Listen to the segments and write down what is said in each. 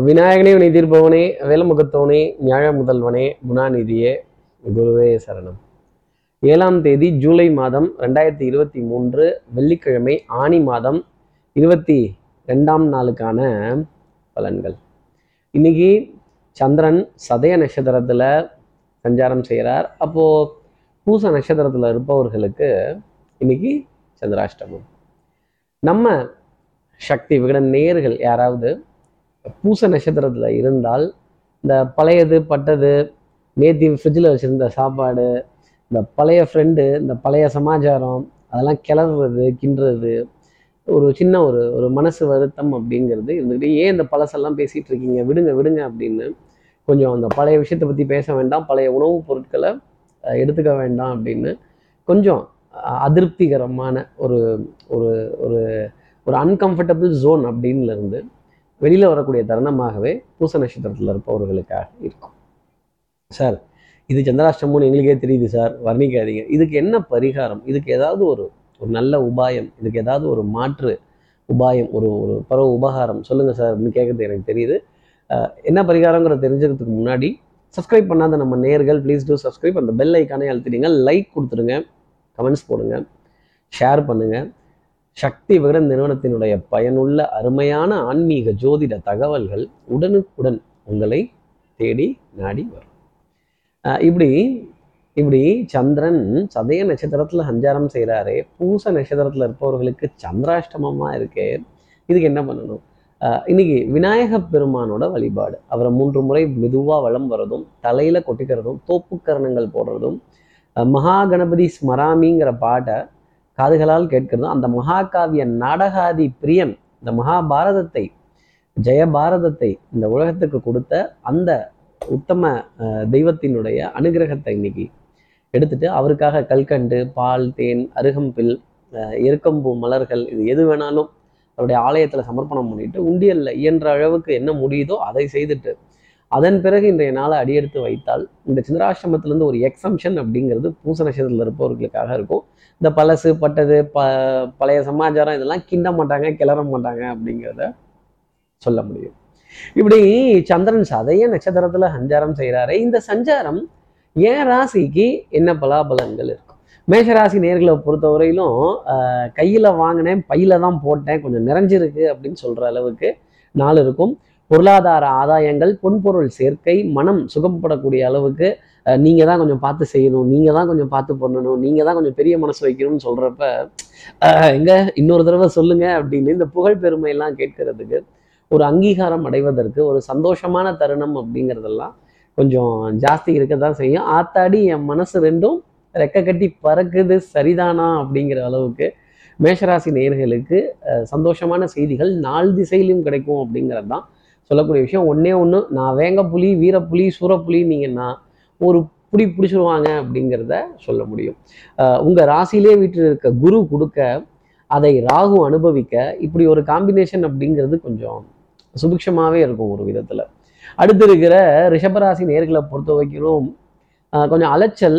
விநாயகனே வினை தீர்ப்பவனே வேலமுகத்தவனே ஞாழ முதல்வனே குணாநிதியே குருவே சரணம். ஏழாம் தேதி ஜூலை மாதம் ரெண்டாயிரத்தி இருபத்தி மூன்று வெள்ளிக்கிழமை ஆணி மாதம் இருபத்தி ரெண்டாம் நாளுக்கான பலன்கள். இன்னைக்கு சந்திரன் சதய நட்சத்திரத்தில் சஞ்சாரம் செய்கிறார். அப்போது பூச நட்சத்திரத்தில் இருப்பவர்களுக்கு இன்னைக்கு சந்திராஷ்டமம். நம்ம சக்தி விகடன் நேயர்கள் யாராவது பூச நட்சத்திரத்தில் இருந்தால் இந்த பழையது பட்டது நேத்தி ஃப்ரிட்ஜில் வச்சுருந்த சாப்பாடு இந்த பழைய ஃப்ரெண்டு இந்த பழைய சமாச்சாரம் அதெல்லாம் கிளறுறது கிண்டுறது ஒரு சின்ன ஒரு ஒரு மனசு வருத்தம் அப்படிங்கிறது இருந்துக்கிட்டு ஏன் இந்த பழசெல்லாம் பேசிகிட்டு இருக்கீங்க? விடுங்க விடுங்க அப்படின்னு கொஞ்சம் அந்த பழைய விஷயத்தை பற்றி பேச வேண்டாம் பழைய உணவுப் பொருட்களை எடுத்துக்க வேண்டாம் அப்படின்னு கொஞ்சம் அதிருப்திகரமான ஒரு ஒரு ஒரு ஒரு அன்கம்ஃபர்டபுள் ஜோன் அப்படின்னு இருந்து வெளியில் வரக்கூடிய தருணமாகவே பூச நட்சத்திரத்தில் இருப்பவர்களுக்காக இருக்கும். சார் இது சந்திராஷ்டமம்னு எங்களுக்கே தெரியுது சார். வர்ணிக்காதீங்க. இதுக்கு என்ன பரிகாரம்? இதுக்கு ஏதாவது ஒரு ஒரு நல்ல உபாயம் இதுக்கு ஏதாவது ஒரு மாற்று உபாயம் ஒரு ஒரு பரவ உபகாரம் சொல்லுங்கள் சார் அப்படின்னு கேட்குறது எனக்கு தெரியுது. என்ன பரிகாரங்கிற தெரிஞ்சுக்கிறதுக்கு முன்னாடி சப்ஸ்கிரைப் பண்ணாத நம்ம நேர்கள் ப்ளீஸ் டூ சப்ஸ்கிரைப் அந்த பெல் ஐக்கானே அழுத்திடுங்க. லைக் கொடுத்துருங்க கமெண்ட்ஸ் போடுங்க. ஷேர் பண்ணுங்கள் சக்தி விகடன் நிறுவனத்தினுடைய பயனுள்ள அருமையான ஆன்மீக ஜோதிட தகவல்கள் உடனுக்குடன் உங்களை தேடி நாடி வரும். இப்படி இப்படி சந்திரன் சதய நட்சத்திரத்தில் சஞ்சாரம் செய்கிறாரே பூச நட்சத்திரத்தில் இருப்பவர்களுக்கு சந்திராஷ்டமமாக இருக்கே இதுக்கு என்ன பண்ணணும்? இன்னைக்கு விநாயக பெருமானோட வழிபாடு. அவரை மூன்று முறை மெதுவாக வலம் வர்றதும் தலையில் கொட்டிக்கிறதும் தோப்புக்கரணங்கள் போடுறதும் மகாகணபதி மகா கணபதி ஸ்மராமிங்கிற பாட்டை காதுகளால் கேட்கிறதும் அந்த மகாகாவிய நாடகாதி பிரியன் இந்த மகாபாரதத்தை ஜெயபாரதத்தை இந்த உலகத்துக்கு கொடுத்த அந்த உத்தம தெய்வத்தினுடைய அனுகிரகத்தை இன்னைக்கு எடுத்துட்டு அவருக்காக கல்கண்டு பால் தேன் அருகம்பில் எருக்கம்பூ மலர்கள் இது எது வேணாலும் அவருடைய ஆலயத்தில் சமர்ப்பணம் பண்ணிட்டு உண்டியல்ல இயன்ற அளவுக்கு என்ன முடியுதோ அதை செய்துட்டு அதன் பிறகு இன்றைய நாளை அடியெடுத்து வைத்தால் இந்த சிந்தராசிரமத்திலேருந்து ஒரு எக்ஸம்ஷன் அப்படிங்கிறது பூச நட்சத்திரத்தில் இருப்பவர்களுக்காக இருக்கும். இந்த பழசு பட்டது ப பழைய சமாச்சாரம் இதெல்லாம் கிண்ட மாட்டாங்க கிளற மாட்டாங்க அப்படிங்கிறத சொல்ல முடியும். இப்படி சந்திரன் சதய நட்சத்திரத்துல சஞ்சாரம் செய்கிறாரே இந்த சஞ்சாரம் என் ராசிக்கு என்ன பலாபலன்கள் இருக்கும்? மேஷராசி நேர்களை பொறுத்தவரையிலும் கையில் கையில வாங்கினேன் பையில தான் போட்டேன் கொஞ்சம் நிறைஞ்சிருக்கு அப்படின்னு சொல்ற அளவுக்கு நாள் இருக்கும். பொருளாதார ஆதாயங்கள் பொன்பொருள் சேர்க்கை மனம் சுகப்படக்கூடிய அளவுக்கு நீங்கள் நீங்க தான் கொஞ்சம் பார்த்து செய்யணும் நீங்க தான் கொஞ்சம் பார்த்து பண்ணணும் நீங்க தான் கொஞ்சம் பெரிய மனசு வைக்கணும்னு சொல்றப்ப அஹ், எங்க இன்னொரு தடவை சொல்லுங்க அப்படின்னு இந்த புகழ் பெருமையெல்லாம் கேட்கறதுக்கு ஒரு அங்கீகாரம் அடைவதற்கு ஒரு சந்தோஷமான தருணம் அப்படிங்கிறதெல்லாம் கொஞ்சம் ஜாஸ்தி இருக்க தான் செய்யும். ஆத்தாடி என் மனசு ரெண்டும் ரெக்க கட்டி பறக்குது சரிதானா அப்படிங்கிற அளவுக்கு மேஷராசி நேயர்களுக்கு சந்தோஷமான செய்திகள் நாள் திசையிலும் கிடைக்கும் அப்படிங்கிறது தான் சொல்லக்கூடிய விஷயம் ஒன்றே ஒன்று நான் வேங்க புலி வீரப்புலி சூரப்புலின்னீங்கன்னா ஒரு புடி பிடிச்சிருவாங்க அப்படிங்கிறத சொல்ல முடியும். உங்கள் ராசியிலே வீட்டில் இருக்க குரு கொடுக்க அதை ராகு அனுபவிக்க இப்படி ஒரு காம்பினேஷன் அப்படிங்கிறது கொஞ்சம் சுபிக்ஷமாகவே இருக்கும் ஒரு விதத்தில். அடுத்து இருக்கிற ரிஷபராசி நேர்களை பொறுத்த வரைக்கும் கொஞ்சம் அலைச்சல்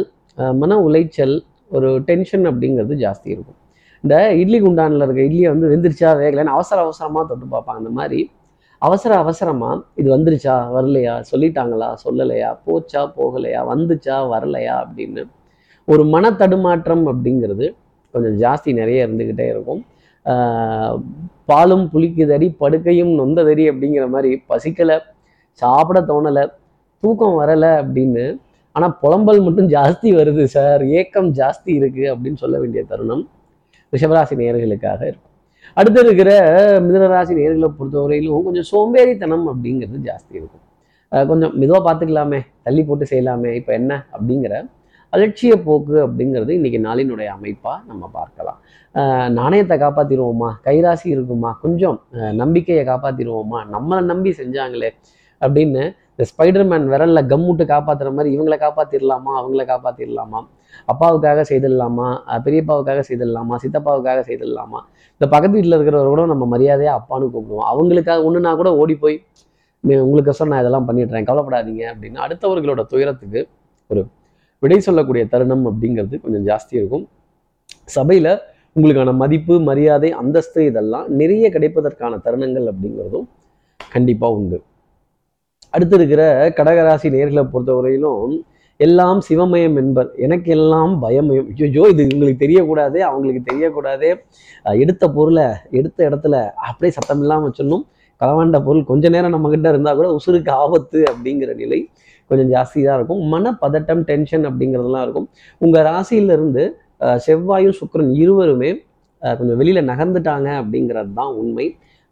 மன உளைச்சல் ஒரு டென்ஷன் அப்படிங்கிறது ஜாஸ்தி இருக்கும். இந்த இட்லி குண்டானில் இருக்க இட்லியை வந்து வெந்துருச்சா வேகலைன்னு அவசர அவசரமாக தொட்டு பார்ப்பாங்க. அந்த மாதிரி அவசர அவசரமாக இது வந்துருச்சா வரலையா சொல்லிட்டாங்களா சொல்லலையா போச்சா போகலையா வந்துச்சா வரலையா அப்படின்னு ஒரு மன தடுமாற்றம் அப்படிங்கிறது கொஞ்சம் ஜாஸ்தி நிறைய இருந்துக்கிட்டே இருக்கும். பாலும் புளிக்குதடி படுக்கையும் நொந்ததடி அப்படிங்கிற மாதிரி பசிக்கலை சாப்பிட தோணலை தூக்கம் வரலை அப்படின்னு. ஆனால் புலம்பல் மட்டும் ஜாஸ்தி வருது சார் ஏக்கம் ஜாஸ்தி இருக்குது அப்படின்னு சொல்ல வேண்டிய தருணம் ரிஷபராசி நேயர்களுக்காக இருக்கும். அடுத்து இருக்கிற மிதனராசி நேர்களை பொறுத்தவரையிலும் கொஞ்சம் சோம்பேறித்தனம் அப்படிங்கிறது ஜாஸ்தி இருக்கும். கொஞ்சம் மெதுவாக பார்த்துக்கலாமே தள்ளி போட்டு செய்யலாமே இப்போ என்ன அப்படிங்கிற அலட்சிய போக்கு அப்படிங்கிறது இன்னைக்கு நாளினுடைய அமைப்பாக நம்ம பார்க்கலாம். அஹ் நாணயத்தை காப்பாற்றிடுவோமா கைராசி இருக்குமா கொஞ்சம் அஹ் நம்பிக்கையை காப்பாற்றிடுவோமா நம்மளை நம்பி செஞ்சாங்களே அப்படின்னு இந்த ஸ்பைடர்மேன் விரலில் கம்முட்டு காப்பாத்துற மாதிரி இவங்களை காப்பாற்றிடலாமா அவங்கள காப்பாற்றிடலாமா அப்பாவுக்காக செய்திடலாமா? பெரியப்பாவுக்காக செய்திடலாமா? சித்தப்பாவுக்காக செய்திடலாமா? இந்த பக்கத்து வீட்டில் இருக்கிறவங்க கூட நம்ம மரியாதையாக அப்பான்னு கூப்பிடுவோம். அவங்களுக்காக ஒன்றுனா கூட ஓடி போய் "நீ உங்களுக்கு சொன்ன நான் இதெல்லாம் பண்ணிடுறேன் கவலைப்படாதீங்க அப்படின்னு அடுத்தவர்களோட துயரத்துக்கு ஒரு விடை சொல்லக்கூடிய தருணம் அப்படிங்கிறது கொஞ்சம் ஜாஸ்தி இருக்கும். சபையில் உங்களுக்கான மதிப்பு மரியாதை அந்தஸ்து இதெல்லாம் நிறைய கிடைப்பதற்கான தருணங்கள் அப்படிங்கிறதும் கண்டிப்பாக உண்டு. அடுத்து இருக்கிற கடகராசி நேர்களை பொறுத்தவரையிலும் எல்லாம் சிவமயம் என்பர். எனக்கு எல்லாம் பயமயம். ஐயோ இது உங்களுக்கு தெரியக்கூடாது அவங்களுக்கு தெரியக்கூடாது. எடுத்த பொருளை எடுத்த இடத்துல அப்படியே சத்தம் இல்லாமல் வச்சிடணும். களவாண்ட பொருள் கொஞ்ச நேரம் நம்ம கிட்ட இருந்தால் கூட உசுருக்கு ஆபத்து அப்படிங்கிற நிலை கொஞ்சம் ஜாஸ்தி தான் இருக்கும். மனப்பதட்டம் டென்ஷன் அப்படிங்கிறதெல்லாம் இருக்கும். உங்கள் ராசியிலிருந்து செவ்வாயும் சுக்கரன் இருவருமே கொஞ்சம் வெளியில் நகர்ந்துட்டாங்க அப்படிங்கிறது தான் உண்மை.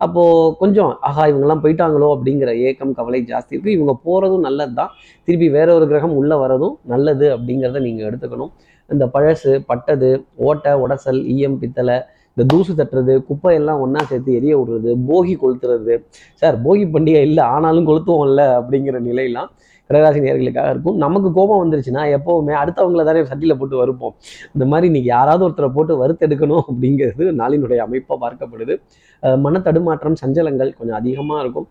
அப்போது கொஞ்சம் ஆஹா இவங்கெல்லாம் போயிட்டாங்களோ? அப்படிங்கிற ஏக்கம் கவலை ஜாஸ்தி இருக்குது இவங்க போகிறதும் நல்லது தான் திருப்பி வேற ஒரு கிரகம் உள்ளே வரதும் நல்லது அப்படிங்கிறத நீங்கள் எடுத்துக்கணும். இந்த பழசு பட்டது ஓட்டை உடசல் ஈயம் பித்தளை இந்த தூசு தட்டுறது குப்பையெல்லாம் ஒன்றா சேர்த்து எரிய விடுறது போகி கொளுத்துறது. சார் போகி பண்டிகை இல்லை ஆனாலும் கொளுத்துவோம்ல அப்படிங்கிற நிலையெல்லாம் கடகராசி நேர்களுக்காக இருக்கும். நமக்கு கோபம் வந்துருச்சுன்னா எப்போவுமே அடுத்தவங்கள தானே சட்டியில் போட்டு வருப்போம். இந்த மாதிரி இன்னைக்கு யாராவது ஒருத்தரை போட்டு வறுத்தெடுக்கணும் அப்படிங்கிறது நாளினுடைய அமைப்பாக பார்க்கப்படுது. மனத்தடுமாற்றம் மன தடுமாற்றம் சஞ்சலங்கள் கொஞ்சம் அதிகமாக இருக்கும்.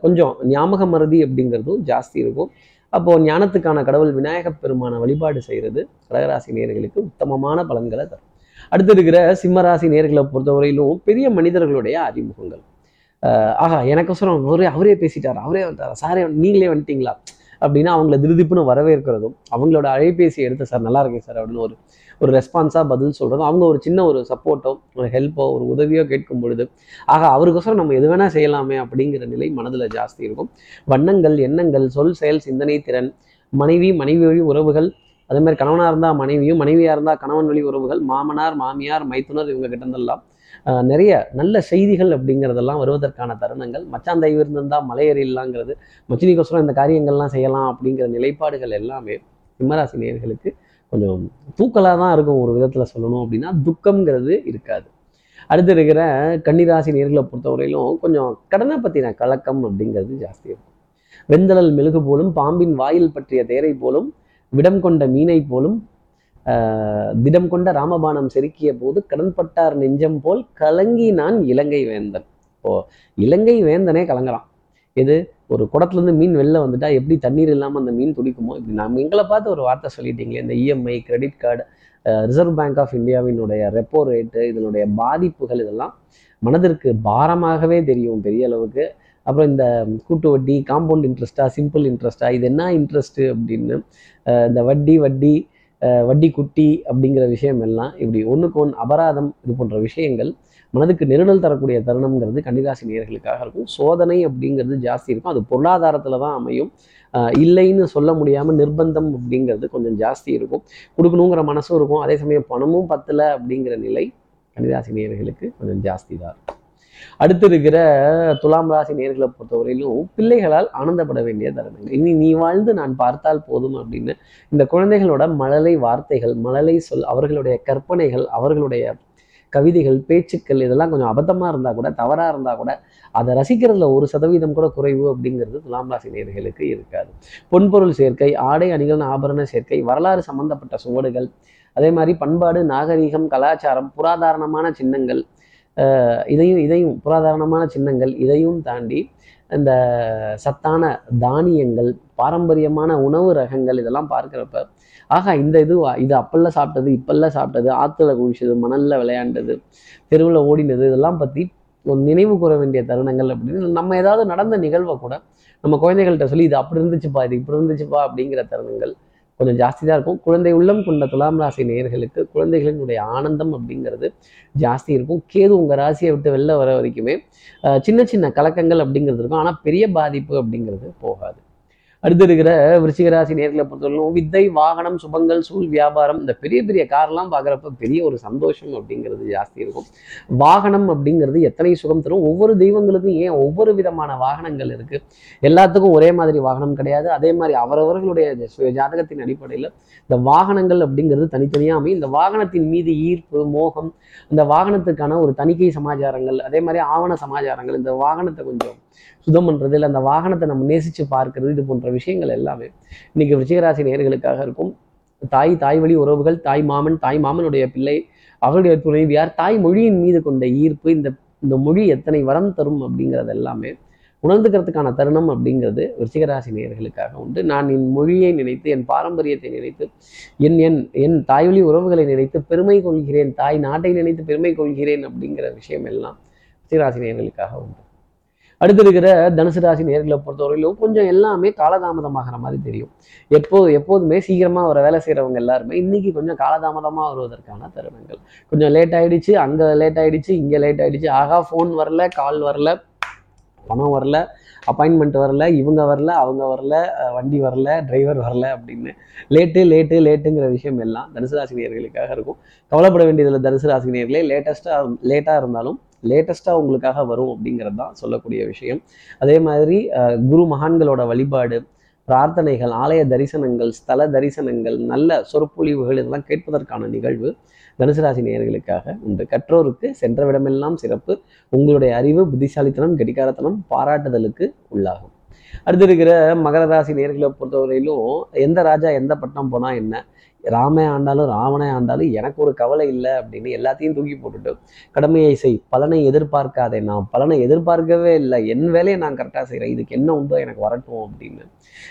கொஞ்சம் ஞாபக மறதி அப்படிங்கிறதும் ஜாஸ்தி இருக்கும். அப்போது ஞானத்துக்கான கடவுள் விநாயகப் பெருமான வழிபாடு செய்கிறது கடகராசி நேர்களுக்கு உத்தமமான பலன்களை தரும். அடுத்து இருக்கிற சிம்மராசி நேர்களை பொறுத்தவரையிலும் பெரிய மனிதர்களுடைய அறிமுகங்கள். அஹ் ஆஹா எனக்கோசரம் அவரே அவரே பேசிட்டார்? அவரே வந்தாரா சாரே நீங்களே வந்துட்டீங்களா? அப்படின்னா அவங்கள திருதிப்புன்னு வரவேற்கிறதும் அவங்களோட அழைபேசி எடுத்து சார் நல்லா இருக்கேன் சார் அப்படின்னு ஒரு ஒரு ரெஸ்பான்ஸாக பதில் சொல்கிறதும் அவங்க ஒரு சின்ன ஒரு சப்போர்ட்டோ ஒரு ஹெல்ப்போ ஒரு உதவியோ கேட்கும் பொழுது ஆக அவருக்கோசரம் நம்ம எது வேணால் செய்யலாமே அப்படிங்கிற நிலை மனதில் ஜாஸ்தி இருக்கும். வண்ணங்கள் எண்ணங்கள் சொல் செயல் சிந்தனை திறன் மனைவி மனைவி வழி உறவுகள் அதே மாதிரி கணவனாக இருந்தால் மனைவியும் மனைவியாக இருந்தால் கணவன் வழி உறவுகள் மாமனார் மாமியார் மைத்துனர் இவங்க கிட்ட இருந்தெல்லாம் நிறைய நல்ல செய்திகள் அப்படிங்கிறதெல்லாம் வருவதற்கான தருணங்கள். மச்சான் தயவு இருந்திருந்தால் மலையேறிடலாங்கிறது மச்சினிக்கோசரம் இந்த காரியங்கள்லாம் செய்யலாம் அப்படிங்கிற நிலைப்பாடுகள் எல்லாமே சிம்மராசி நேர்களுக்கு கொஞ்சம் தூக்கலாக தான் இருக்கும் ஒரு விதத்தில் சொல்லணும் அப்படின்னா துக்கம்ங்கிறது இருக்காது. அடுத்து இருக்கிற கன்னிராசி நேர்களை பொறுத்தவரையிலும் கொஞ்சம் கடனை பற்றின கலக்கம் அப்படிங்கிறது ஜாஸ்தி இருக்கும். வெந்தளல் மெழுகு போலும் பாம்பின் வாயில் பற்றிய தேரை போலும் விடம் கொண்ட மீனை போலும் திடம் கொண்ட ராமபானம் செருக்கிய போது கடன்பட்டார் நெஞ்சம் போல் கலங்கி நான் இலங்கை வேந்தன். இப்போ இலங்கை வேந்தனே கலங்குறான். எது? ஒரு குடத்துலேருந்து மீன் வெளில வந்துட்டா எப்படி தண்ணீர் இல்லாமல் அந்த மீன் துடிக்குமோ? இப்படி நாம் எங்களை பார்த்து ஒரு வார்த்தை சொல்லிட்டீங்களே இந்த EMI credit card Reserve Bank of இந்தியாவினுடைய ரெப்போ ரேட்டு இதனுடைய பாதிப்புகள் இதெல்லாம் மனதிற்கு பாரமாகவே தெரியும் பெரிய அளவுக்கு. அப்புறம் இந்த கூட்டு வட்டி காம்பவுண்ட் இன்ட்ரெஸ்ட்டா சிம்பிள் இன்ட்ரெஸ்ட்டா இது என்ன இன்ட்ரெஸ்ட்டு அப்படின்னு இந்த வட்டி வட்டி வட்டி குட்டி அப்படிங்கிற விஷயம் எல்லாம் இப்படி ஒன்றுக்கு ஒன்று அபராதம் இது போன்ற விஷயங்கள் மனதுக்கு நெருடல் தரக்கூடிய தருணம்ங்கிறது கன்னிராசி நேர்களுக்காக இருக்கும். சோதனை அப்படிங்கிறது ஜாஸ்தி இருக்கும். அது பொருளாதாரத்தில் தான் அமையும். இல்லைன்னு சொல்ல முடியாமல் நிர்பந்தம் அப்படிங்கிறது கொஞ்சம் ஜாஸ்தி இருக்கும். கொடுக்கணுங்கிற மனசும் இருக்கும். அதே சமயம் பணமும் பத்தலை அப்படிங்கிற நிலை கன்னிராசி நேர்களுக்கு கொஞ்சம் ஜாஸ்தி தான் இருக்கும். அடுத்து இருக்கிற துலாம் ராசி நேர்களை பொறுத்தவரையிலும் பிள்ளைகளால் ஆனந்தப்பட வேண்டிய தருணங்கள். இனி நீ வாழ்ந்து நான் பார்த்தால் போதும் அப்படின்னு இந்த குழந்தைகளோட மழலை வார்த்தைகள் மழலை சொல் அவர்களுடைய கற்பனைகள் அவர்களுடைய கவிதைகள் பேச்சுக்கள் இதெல்லாம் கொஞ்சம் அபத்தமாக இருந்தால் கூட தவறாக இருந்தால் கூட அதை ரசிக்கிறதுல ஒரு சதவீதம் கூட குறைவு அப்படிங்கிறது துலாம் ராசி நேர்களுக்கு இருக்காது. பொன்பொருள் சேர்க்கை ஆடை அணிகள் ஆபரண சேர்க்கை வரலாறு சம்பந்தப்பட்ட சுவடுகள் அதே மாதிரி பண்பாடு நாகரீகம் கலாச்சாரம் புராதாரணமான சின்னங்கள் இதையும் இதையும் புராதாரணமான சின்னங்கள் இதையும் தாண்டி இந்த சத்தான தானியங்கள் பாரம்பரியமான உணவு ரகங்கள் இதெல்லாம் பார்க்குறப்ப ஆகா இந்த இது இது அப்பெல்லாம் சாப்பிட்டது இப்பெல்லாம் சாப்பிட்டது ஆற்றுல குளிச்சது மணலில் விளையாண்டது தெருவில் ஓடினது இதெல்லாம் பற்றி ஒரு நினைவு கூற வேண்டிய தருணங்கள் அப்படின்னு நம்ம ஏதாவது நடந்த நிகழ்வை கூட நம்ம குழந்தைகள்கிட்ட சொல்லி இது அப்படி இருந்துச்சுப்பா இது இப்படி இருந்துச்சுப்பா அப்படிங்கிற தருணங்கள் கொஞ்சம் ஜாஸ்தி தான் இருக்கும். குழந்தை உள்ளம் கொண்ட துலாம் ராசி நேயர்களுக்கு குழந்தைகளினுடைய ஆனந்தம் அப்படிங்கிறது ஜாஸ்தி இருக்கும். கேது உங்கள் ராசியை விட்டு வெளில வர வரைக்குமே சின்ன சின்ன கலக்கங்கள் அப்படிங்கிறது இருக்கும். ஆனால் பெரிய பாதிப்பு அப்படிங்கிறது போகாது. அடுத்து இருக்கிற விருச்சிகராசி நேர்களை பொறுத்தவரைக்கும் வித்தை வாகனம் சுபங்கள் சூழ் வியாபாரம் இந்த பெரிய பெரிய கார்லாம் பார்க்குறப்ப பெரிய ஒரு சந்தோஷம் அப்படிங்கிறது ஜாஸ்தி இருக்கும். வாகனம் அப்படிங்கிறது எத்தனை சுகம் தரும்? ஒவ்வொரு தெய்வங்களுக்கும் ஏன் ஒவ்வொரு விதமான வாகனங்கள் இருக்கு? எல்லாத்துக்கும் ஒரே மாதிரி வாகனம் கிடையாது. அதே மாதிரி அவரவர்களுடைய ஜாதகத்தின் அடிப்படையில் இந்த வாகனங்கள் அப்படிங்கிறது தனித்தனியாக அமையும். இந்த வாகனத்தின் மீது ஈர்ப்பு மோகம் இந்த வாகனத்துக்கான ஒரு தணிக்கை சமாச்சாரங்கள் அதே மாதிரி ஆவண சமாச்சாரங்கள் இந்த வாகனத்தை கொஞ்சம் சுத்தம் பண்ணுறது இல்லை அந்த வாகனத்தை நம்ம நேசித்து பார்க்கறது இது போன்ற விஷயங்கள் எல்லாமே. இன்னைக்கு விருச்சிகராசி நேர்களுக்காக இருக்கும். தாய் தாய் வழி உறவுகள் தாய் மாமன் தாய் மாமனுடைய பிள்ளை அவருடைய துணைவியார் தாய் மொழியின் மீது கொண்ட ஈர்ப்பு இந்த இந்த மொழி எத்தனை வரம் தரும் அப்படிங்கிறது எல்லாமே உணர்ந்துக்கிறதுக்கான தருணம் அப்படிங்கிறது விருச்சிகராசி நேயர்களுக்காக உண்டு. நான் என் மொழியை நினைத்து என் பாரம்பரியத்தை நினைத்து என் என் என் தாய்வழி உறவுகளை நினைத்து பெருமை கொள்கிறேன் தாய் நாட்டை நினைத்து பெருமை கொள்கிறேன் அப்படிங்கிற விஷயம் எல்லாம் விருச்சிகராசி நேயர்களுக்காக உண்டு. அடுத்து இருக்கிற தனுசு ராசி நேர்களை பொறுத்தவரையிலும் கொஞ்சம் எல்லாமே காலதாமதமாகிற மாதிரி தெரியும். எப்போது எப்போதுமே சீக்கிரமாக வர வேலை செய்கிறவங்க எல்லாருமே இன்னைக்கு கொஞ்சம் காலதாமதமாக வருவதற்கான தருணங்கள். கொஞ்சம் லேட் ஆயிடுச்சு அங்கே லேட் ஆயிடுச்சு இங்கே லேட் ஆயிடுச்சு. ஆகா ஃபோன் வரல கால் வரல பணம் வரல அப்பாயின்மெண்ட் வரல இவங்க வரல அவங்க வரல வண்டி வரல டிரைவர் வரல அப்படின்னு லேட்டு லேட்டு லேட்டுங்கிற விஷயம் எல்லாம் தனுசு ராசினியர்களுக்காக இருக்கும். கவலைப்பட வேண்டியதில் தனுசு ராசினியர்களே லேட்டஸ்ட்டாக லேட்டாக இருந்தாலும் லேட்டஸ்ட்டாக உங்களுக்காக வரும் அப்படிங்கிறது தான் சொல்லக்கூடிய விஷயம். அதே மாதிரி குரு மகான்களோட வழிபாடு பிரார்த்தனைகள் ஆலய தரிசனங்கள் ஸ்தல தரிசனங்கள் நல்ல சொற்பொழிவுகள் இதெல்லாம் கேட்பதற்கான நிகழ்வு தனுசு ராசி நேயர்களுக்காக உண்டு. கற்றோருக்கு சென்றவிடமெல்லாம் சிறப்பு. உங்களுடைய அறிவு புத்திசாலித்தனம் கெட்டிக்காரத்தனம் பாராட்டுதலுக்கு உள்ளாகும். அடுத்து இருக்கிற மகர ராசி நேர்களை பொறுத்தவரையிலும் எந்த ராஜா எந்த பட்டம் போனா என்ன? ராமே ஆண்டாலும் ராவணே ஆண்டாலும் எனக்கு ஒரு கவலை இல்லை அப்படின்னு எல்லாத்தையும் தூக்கி போட்டுட்டு கடமையை செய் பலனை எதிர்பார்க்காதே நான் பலனை எதிர்பார்க்கவே இல்லை என் வேலையை நான் கரெக்டாக செய்கிறேன் இதுக்கு என்ன உண்டோ எனக்கு வரட்டும் அப்படின்னு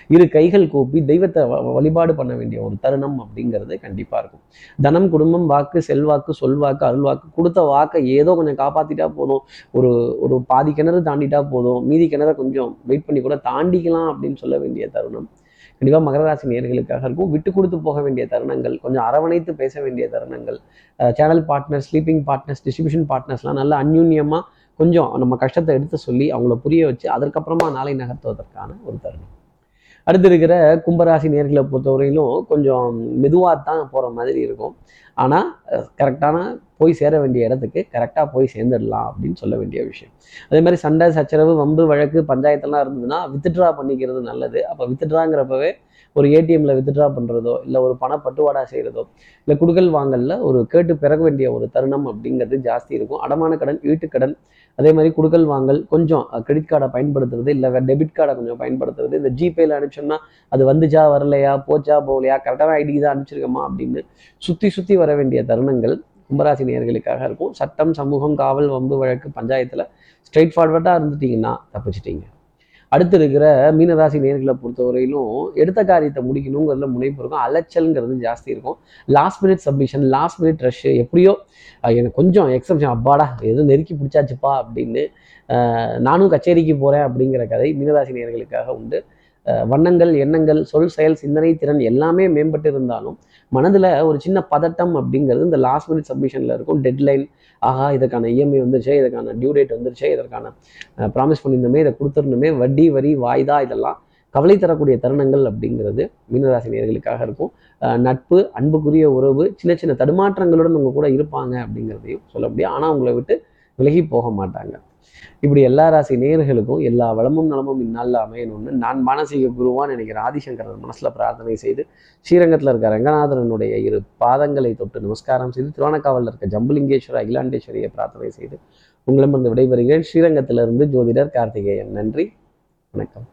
இரு கைகள் கூப்பி தெய்வத்தை வ- வழிபாடு பண்ண வேண்டிய ஒரு தருணம் அப்படிங்கிறது கண்டிப்பாக இருக்கும். தனம் குடும்பம் வாக்கு செல்வாக்கு சொல்வாக்கு அருள்வாக்கு கொடுத்த வாக்கை ஏதோ கொஞ்சம் காப்பாத்திட்டா போதும் ஒரு ஒரு பாதி கிணறு தாண்டிட்டா போதும் மீதி கிணற கொஞ்சம் வெயிட் பண்ணி கூட தாண்டிக்கலாம் அப்படின்னு சொல்ல வேண்டிய தருணம். கண்டிப்பாக மகர ராசி நேர்களுக்காக இருக்கும். விட்டு கொடுத்து போக வேண்டிய தருணங்கள் கொஞ்சம் அரவணைத்து பேச வேண்டிய தருணங்கள் channel partners sleeping partners distribution பார்ட்னர்ஸ்லாம் நல்லா அந்யூன்யமாக கொஞ்சம் நம்ம கஷ்டத்தை எடுத்து சொல்லி அவங்கள புரிய வச்சு அதற்கப்புறமா நாளை நகர்த்துவதற்கான ஒரு தருணம். அடுத்து இருக்கிற கும்பராசி நேர்களை பொறுத்தவரையிலும் கொஞ்சம் மெதுவாக தான் போகிற மாதிரி இருக்கும். ஆனால் கரெக்டான போய் சேர வேண்டிய இடத்துக்கு கரெக்டாக போய் சேர்ந்துடலாம் அப்படின்னு சொல்ல வேண்டிய விஷயம். அதே மாதிரி சண்டை சச்சரவு வம்பு வழக்கு பஞ்சாயத்தெல்லாம் இருந்ததுன்னா வித்ட்ரா பண்ணிக்கிறது நல்லது. அப்போ வித்ட்ராங்கிறப்பவே ஒரு ஏடிஎம்ல வித்ட்ரா பண்ணுறதோ இல்லை ஒரு பண பட்டுவாடா செய்கிறதோ இல்லை குடுக்கல் வாங்கல்ல ஒரு கேட்டு பெற வேண்டிய ஒரு தருணம் அப்படிங்கிறது ஜாஸ்தி இருக்கும். அடமான கடன் வீட்டுக்கடன் அதே மாதிரி குடுக்கல் வாங்கல் கொஞ்சம் கிரெடிட் கார்டை பயன்படுத்துறது இல்லை டெபிட் கார்டை கொஞ்சம் பயன்படுத்துறது இந்த ஜிபேல அனுப்பிச்சோம்னா அது வந்துச்சா வரலையா போச்சா போகலையா கரெக்டான ஐடிக்கு தான் அனுப்பிச்சிருக்கோமா அப்படின்னு சுற்றி சுற்றி வர வேண்டிய தருணங்கள் கும்பராசி நேர்களுக்காக இருக்கும். சட்டம் சமூகம் காவல் வம்பு வழக்கு பஞ்சாயத்தில் ஸ்ட்ரெயிட் ஃபார்வர்டாக இருந்துட்டீங்கன்னா தப்பிச்சிட்டீங்க. அடுத்து இருக்கிற மீனராசி நேர்களை பொறுத்தவரையிலும் எடுத்த காரியத்தை முடிக்கணுங்கிறதுல முனைப்பு இருக்கும். அலைச்சல்ங்கிறது ஜாஸ்தி இருக்கும். Last minute submission last minute rush எப்படியோ எனக்கு கொஞ்சம் எக்ஸப்ஷன் அப்பாடா எதுவும் நெருக்கி பிடிச்சாச்சுப்பா அப்படின்னு நானும் கச்சேரிக்கு போகிறேன் அப்படிங்கிற கதை மீனராசி நேர்களுக்காக உண்டு. வண்ணங்கள் எண்ணங்கள் சொல் செயல் சிந்தனை திறன் எல்லாமே மேம்பட்டு இருந்தாலும் மனதில் ஒரு சின்ன பதட்டம் அப்படிங்கிறது இந்த லாஸ்ட் மினிட் சப்மிஷனில் இருக்கும். டெட்லைன் ஆஹா இதற்கான இஎம்ஐ வந்துருச்சே இதற்கான டியூ டேட் வந்துருச்சே இதற்கான ப்ராமிஸ் பண்ணியிருந்தோமே இதை கொடுத்துருந்தோமே வட்டி வரி வாய்தா இதெல்லாம் கவலை தரக்கூடிய தருணங்கள் அப்படிங்கிறது மீனராசி நேர்களுக்காக இருக்கும். நட்பு அன்புக்குரிய உறவு சின்ன சின்ன தடுமாற்றங்களுடன் உங்கள் கூட இருப்பாங்க அப்படிங்கிறதையும் சொல்ல முடியும் ஆனால் உங்களை விட்டு விலகி போக மாட்டாங்க. இப்படி எல்லா ராசி நேயர்களுக்கும் எல்லா வளமும் நலமும் இந்நாளில் அமையணும்னு நான் மானசீக குருவான் நினைக்கிற ஆதிசங்கரன் மனசுல பிரார்த்தனை செய்து ஸ்ரீரங்கத்தில் இருக்க ரங்கநாதரனுடைய இரு பாதங்களை தொட்டு நமஸ்காரம் செய்து திருவானக்காவலில் இருக்க ஜம்புலிங்கேஸ்வர அகிலாண்டேஸ்வரியை பிரார்த்தனை செய்து உங்களிடமிருந்து விடைபெறுகிறேன். ஸ்ரீரங்கத்திலிருந்து ஜோதிடர் கார்த்திகேயன். நன்றி. வணக்கம்.